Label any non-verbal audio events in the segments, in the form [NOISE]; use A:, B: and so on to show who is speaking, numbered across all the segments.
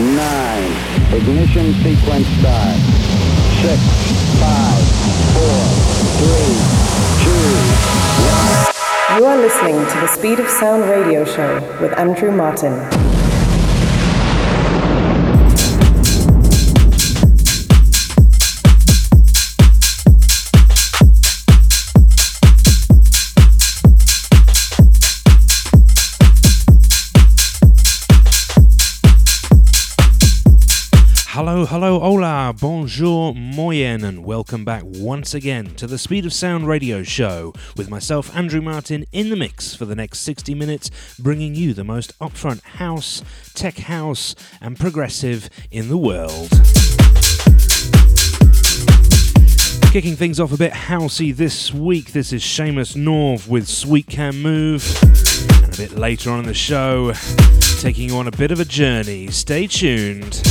A: nine. Ignition sequence start. Six, five, four, three, two, one.
B: You are listening to the Speed of Sound radio show with Andrew Martin.
C: Hello, hello, hola, bonjour, moyen, and welcome back once again to the Speed of Sound radio show with myself, Andrew Martin, in the mix for the next 60 minutes, bringing you the most upfront house, tech house, and progressive in the world. Kicking things off a bit housey this week, this is Seamus North with Sweet Can Move. And a bit later on in the show, taking you on a bit of a journey. Stay tuned.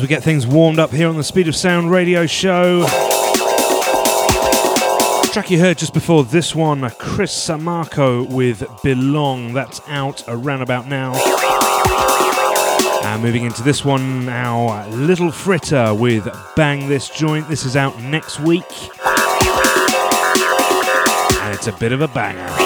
C: We get things warmed up here on the Speed of Sound radio show. The track you heard just before this one, Chris Sammarco with Belong. That's out around about now. And moving into this one now, Little Fritter with Bang This Joint. This is out next week. And it's a bit of a banger.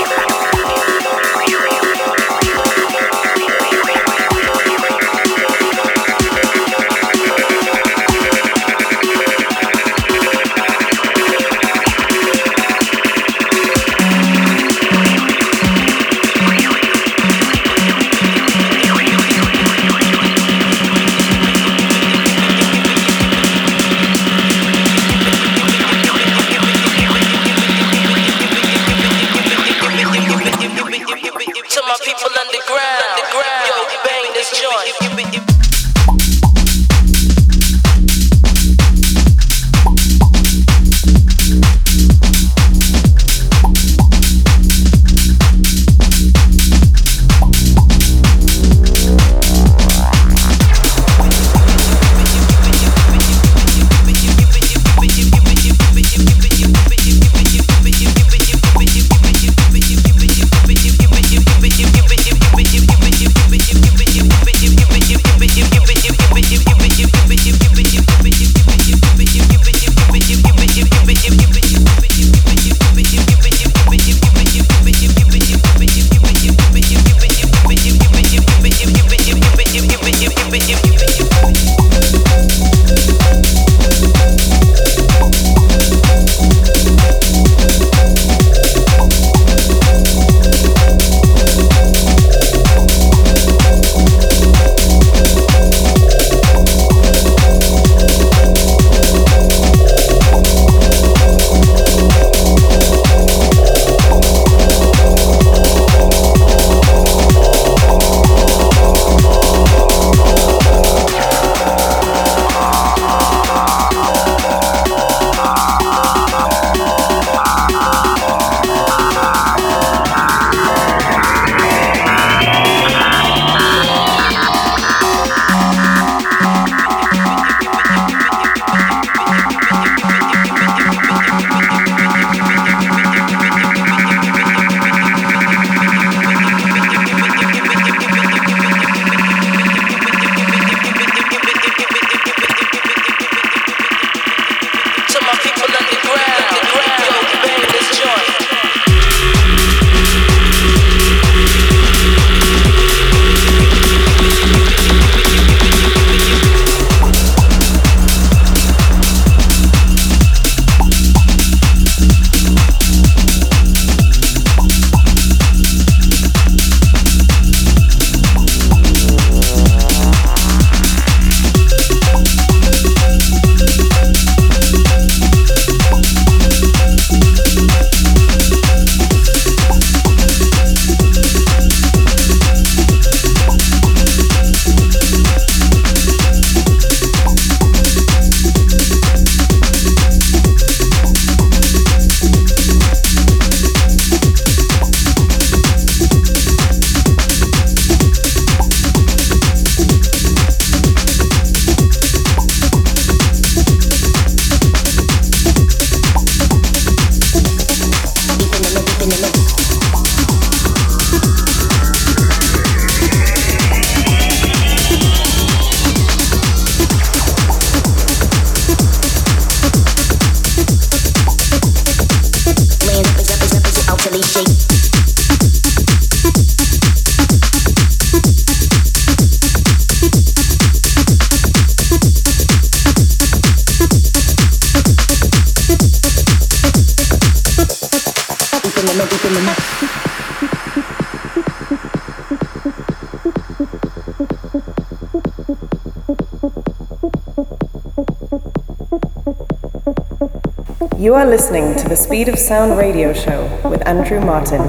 B: You are listening to the Speed of Sound radio show with Andrew Martin.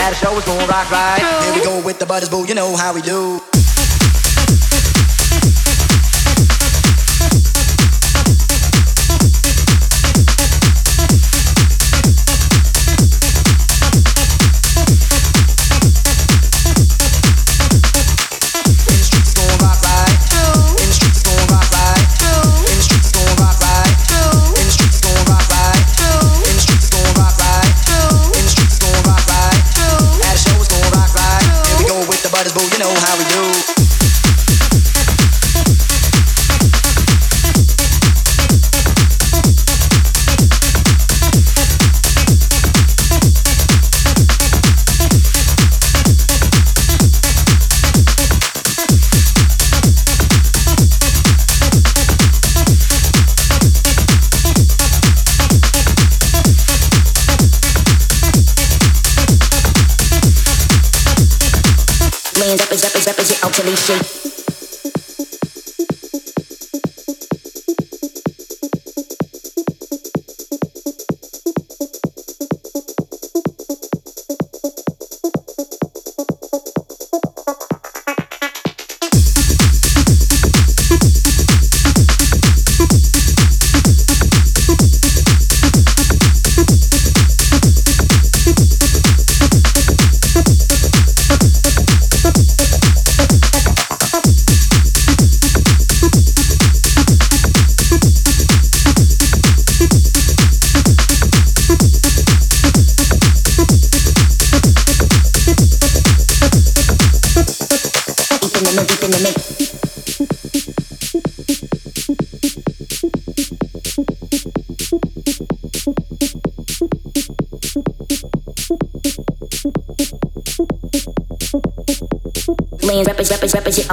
D: At a show, it's going rock right. Here we go with the butters, boo. You know how we do.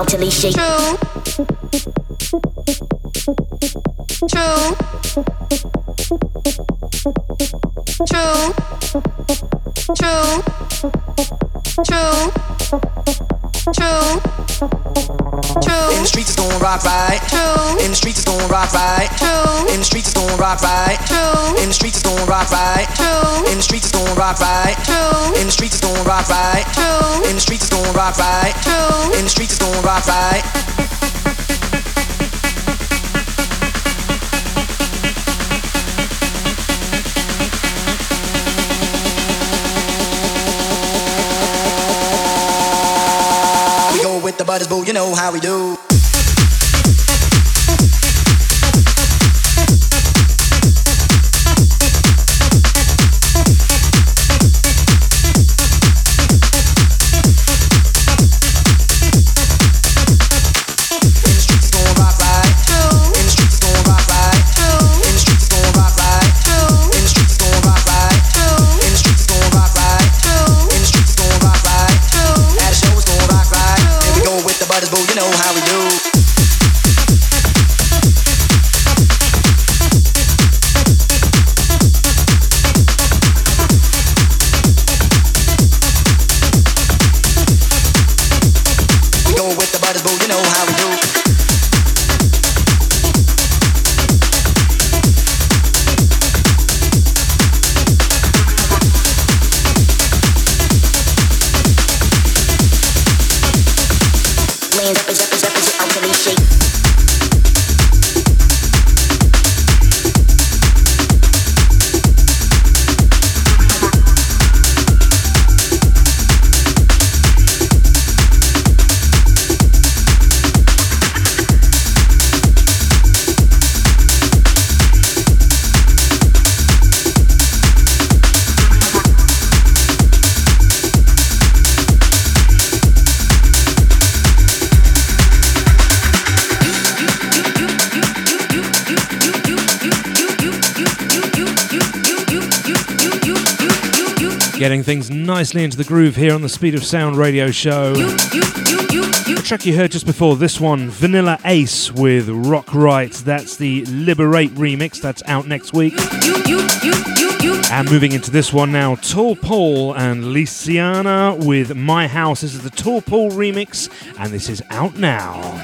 E: totally shake. True. True. True. True. True. True.
D: True. In the streets it's going rock right. True. In the streets it's going rock right gon' rock right. In the streets it's gon' rock right. In the streets it's gon' rock right. In the streets it's gon' rock right. In the streets it's gon' rock right. In the streets it's gon' rock right. the butters boo, you know how we do.
C: officially into the groove here on the Speed of Sound radio show. The track you heard just before this one, Vanilla Ace with Rock Right. That's the Liberate remix that's out next week. And moving into this one now, Tall Paul and Lisiana with My House. This is the Tall Paul remix, and this is out now.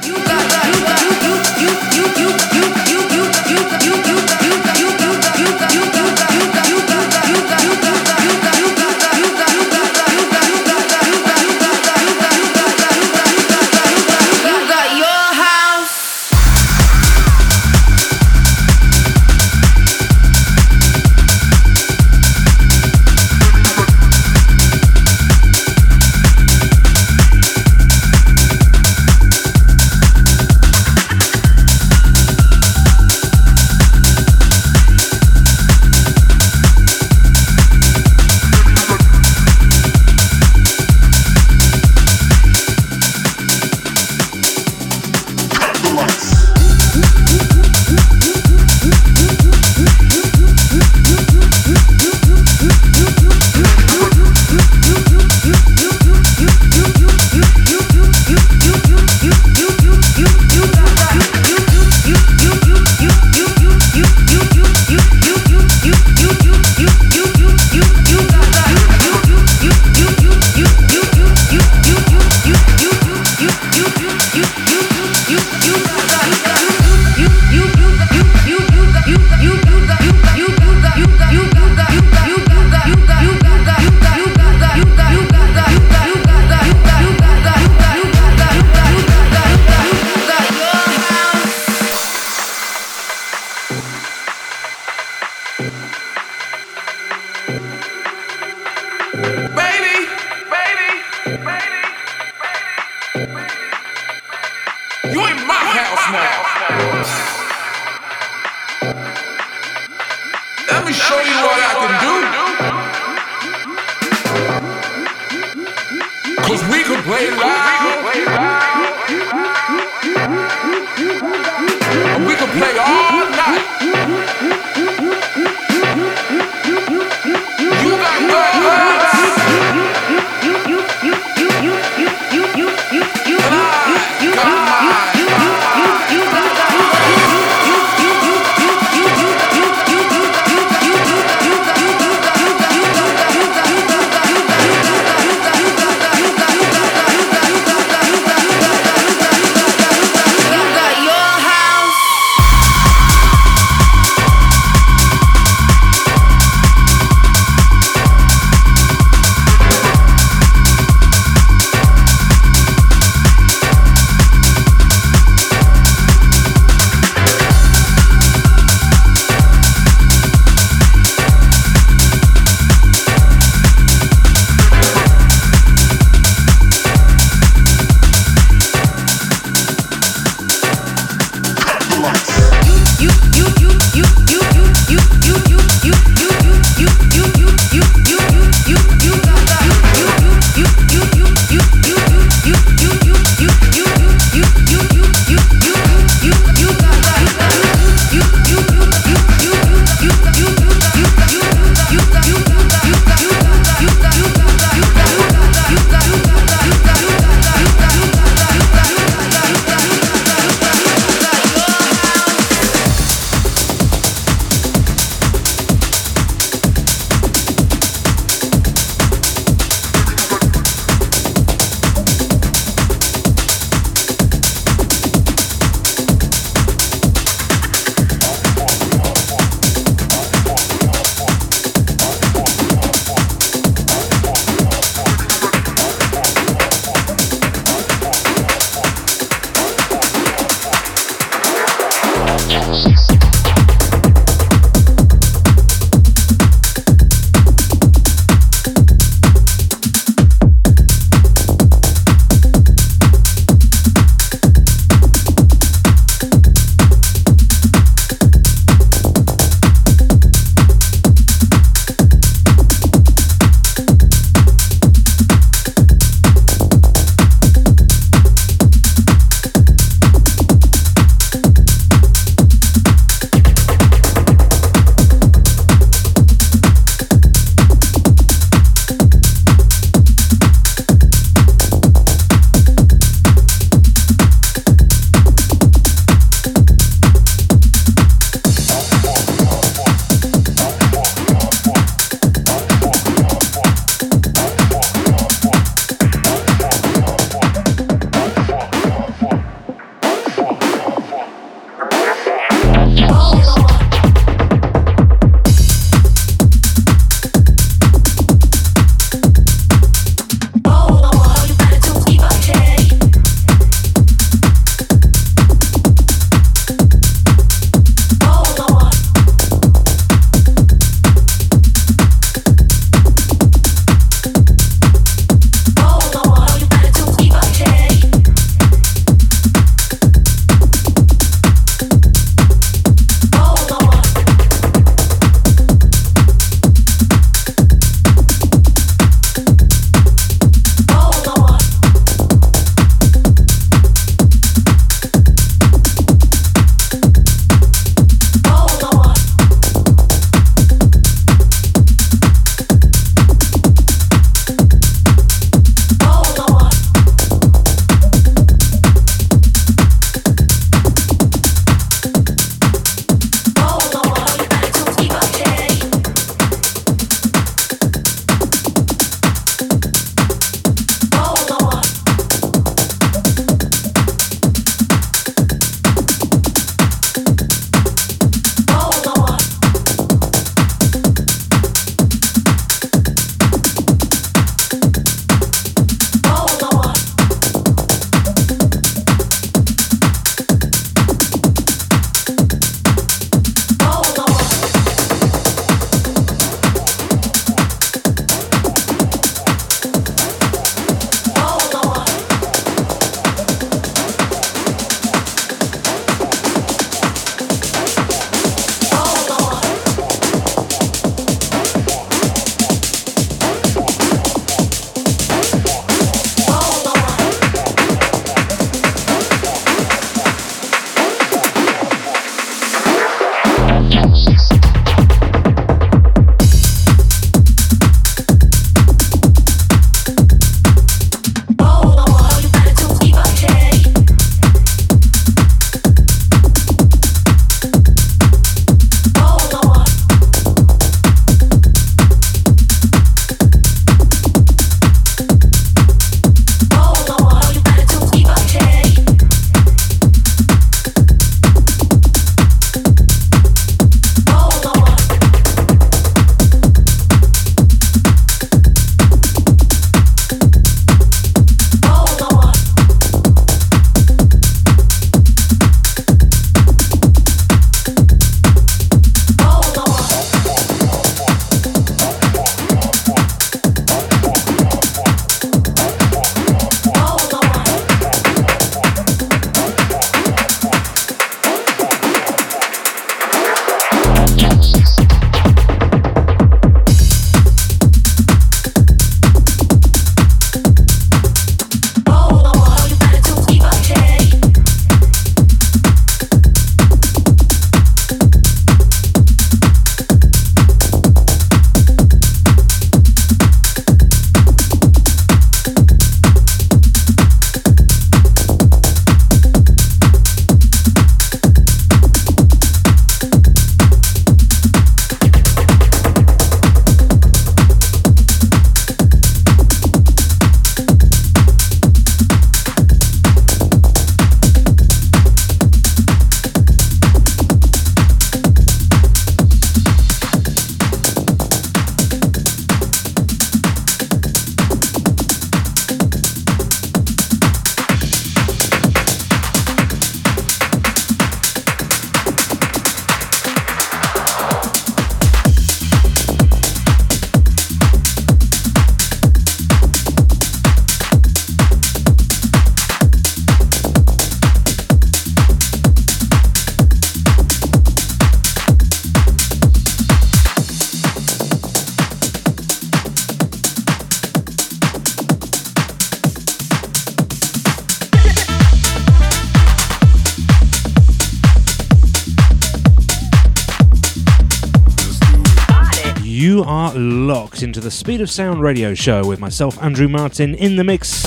C: Into the Speed of Sound radio show with myself, Andrew Martin, in the mix.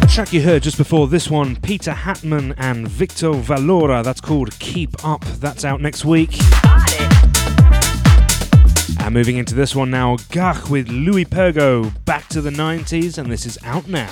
C: The track you heard just before this one, Peter Hatman and Victor Valora, that's called Keep Up. That's out next week. And moving into this one now, Gach with Louis Pergo, back to the 90s, and this is out now.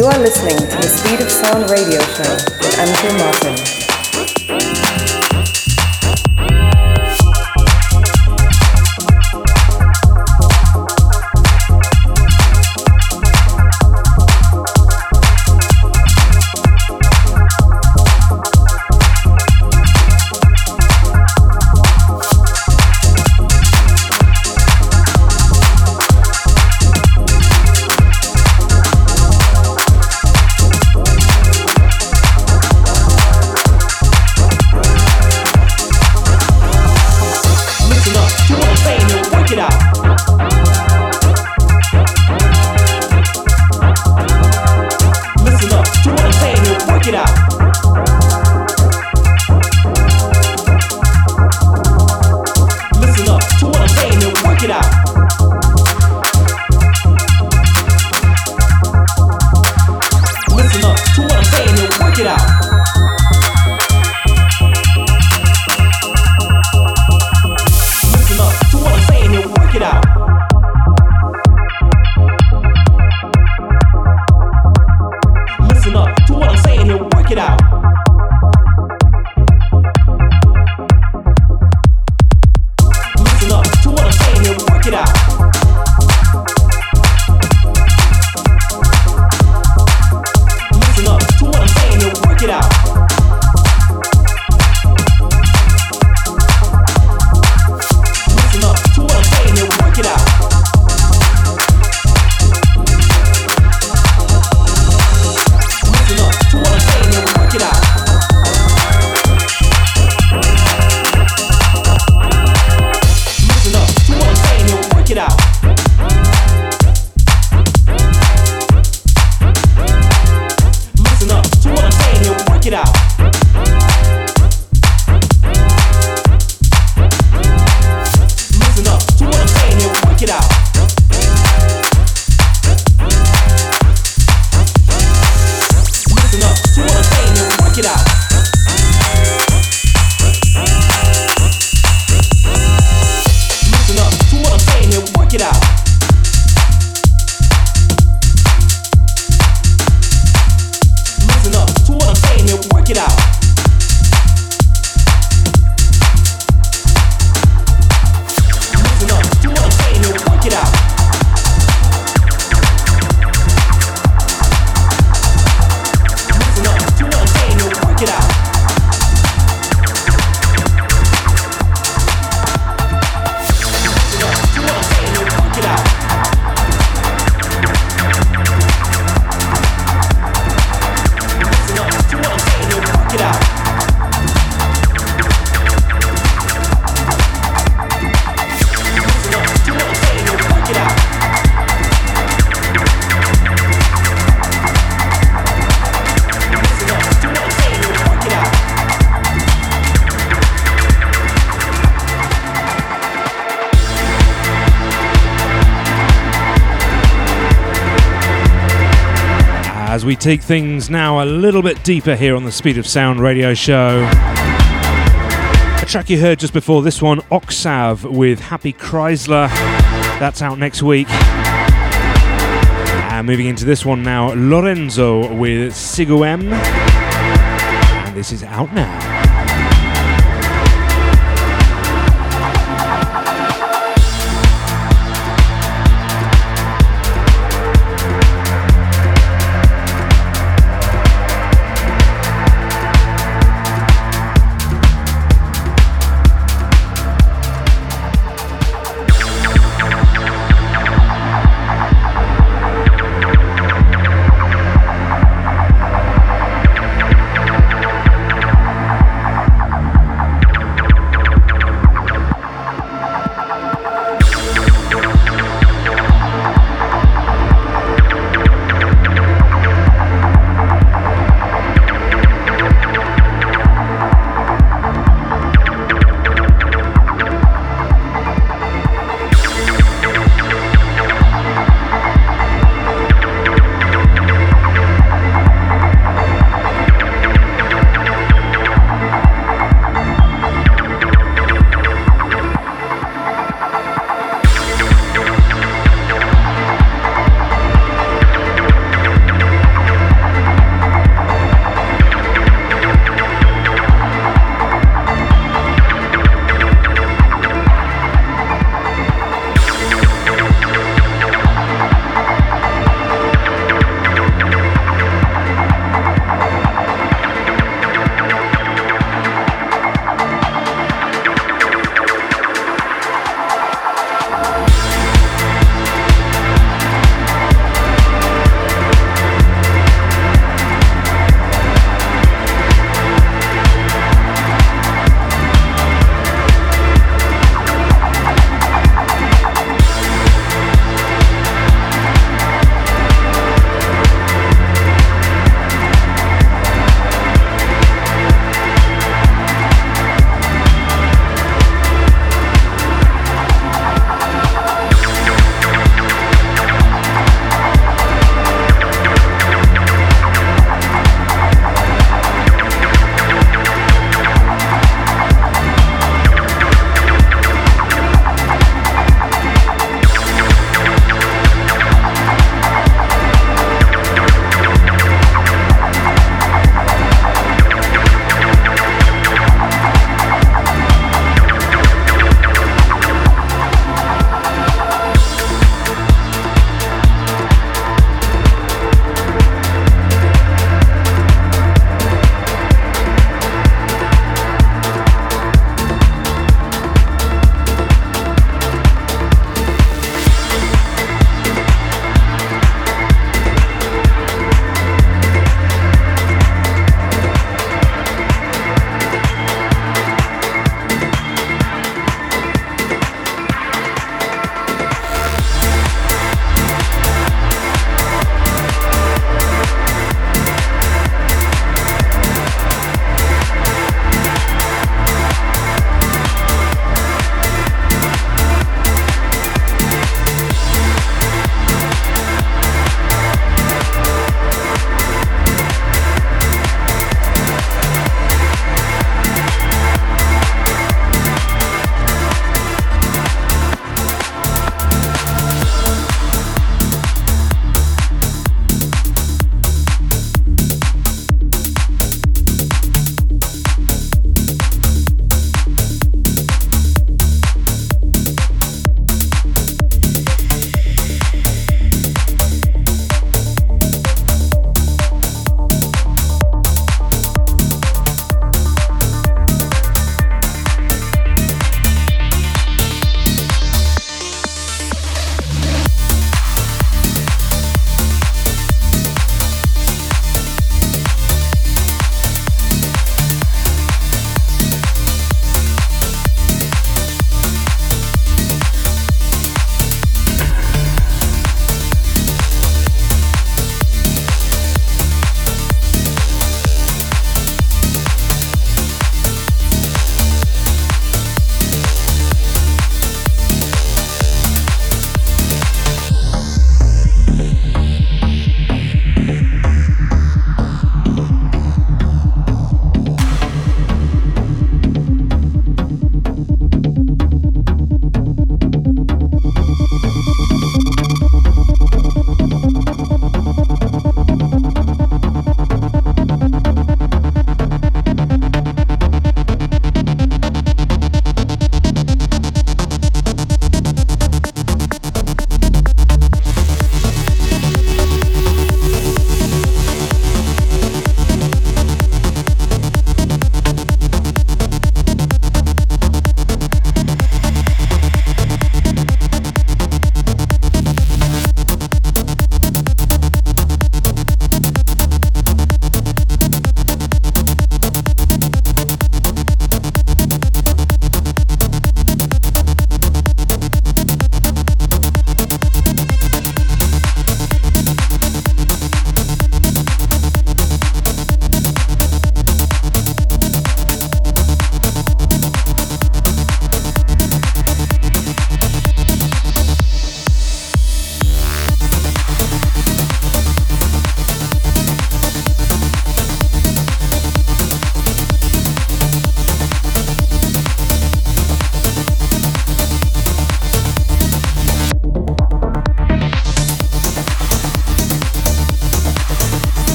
B: You are listening to the Speed of Sound radio show with Andrew Martin.
C: We take things now a little bit deeper here on the Speed of Sound radio show. A track you heard just before this one, Oksav with Happy Chrysler. That's out next week. And moving into this one now, Lorenzo with Siguem. And this is out now.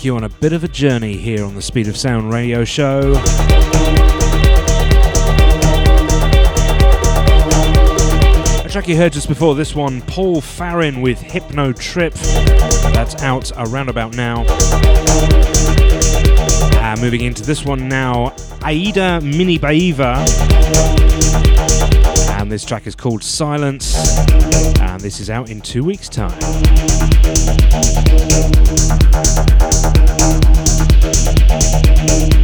C: Take you on a bit of a journey here on the Speed of Sound radio show. A track you heard just before this one, Paul Farrin with Hypno Trip. That's out around about now. Uh, moving into this one now, Aida Mini Baiva. And this track is called Silence. And this is out in two weeks' time. Hey.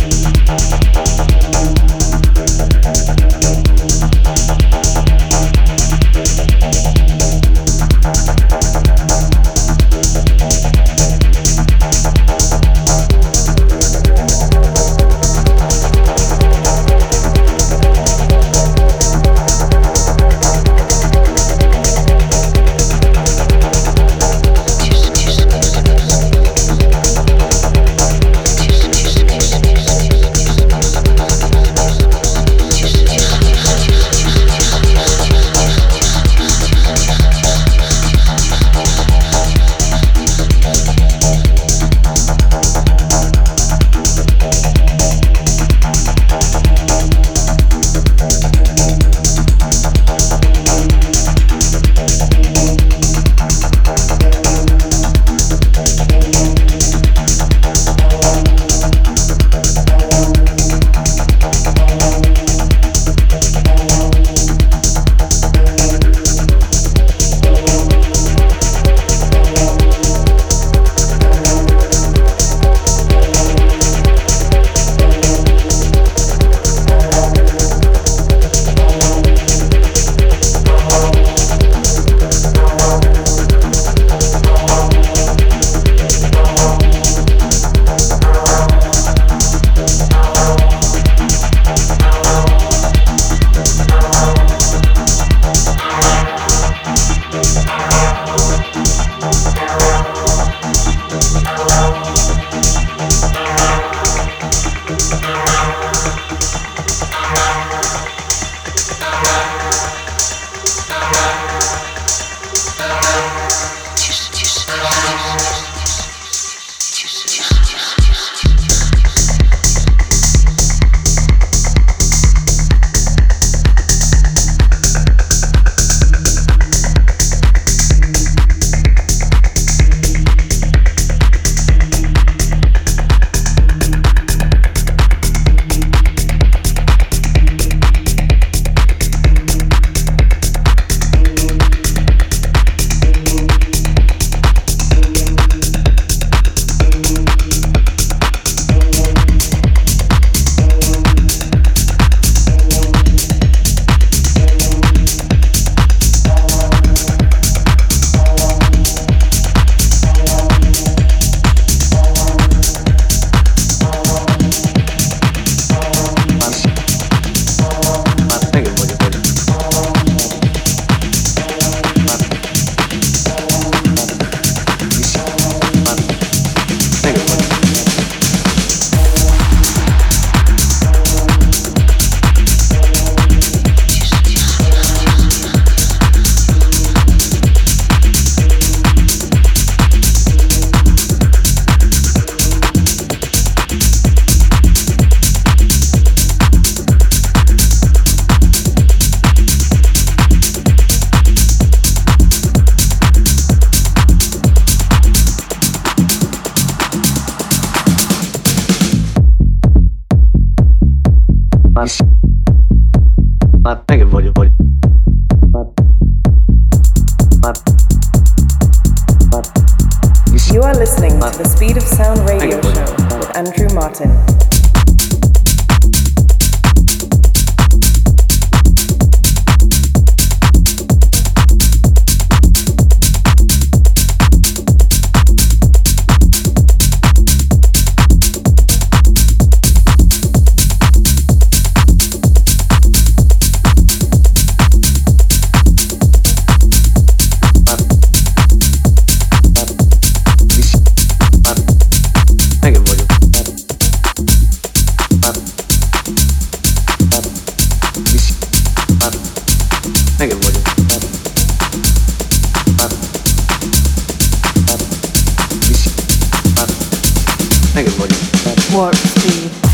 F: Warp speed.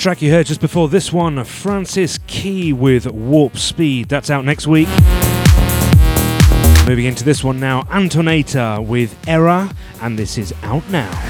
C: Track you heard just before this one, Francis Key with Warp Speed. That's out next week. Moving into this one now, Antonata with Error, and this is out now.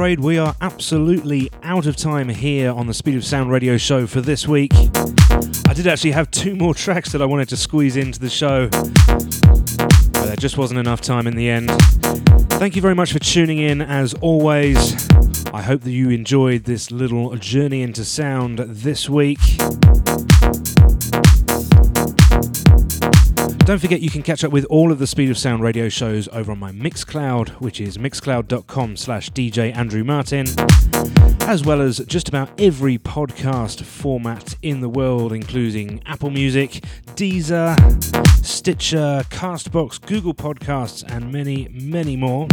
C: Afraid we are absolutely out of time here on the Speed of Sound radio show for this week. I did actually have two more [LAUGHS] tracks that I wanted to squeeze into the show, but there just wasn't enough time in the end. Thank you very much for tuning in as always. I hope that you enjoyed this little journey into sound this week. Don't forget you can catch up with all of the Speed of Sound radio shows over on my Mixcloud, which is mixcloud.com slash DJ Andrew Martin, as well as just about every podcast format in the world, including Apple Music, Deezer, Stitcher, Castbox, Google Podcasts, and many, many more.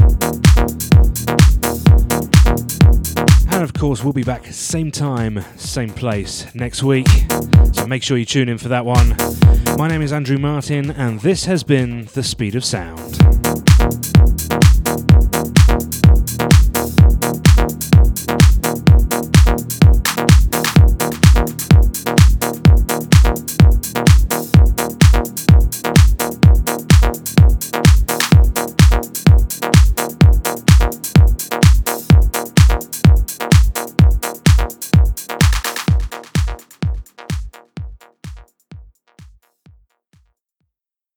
C: And of course, we'll be back same time, same place next week. So make sure you tune in for that one. My name is Andrew Martin, and this has been The Speed of Sound.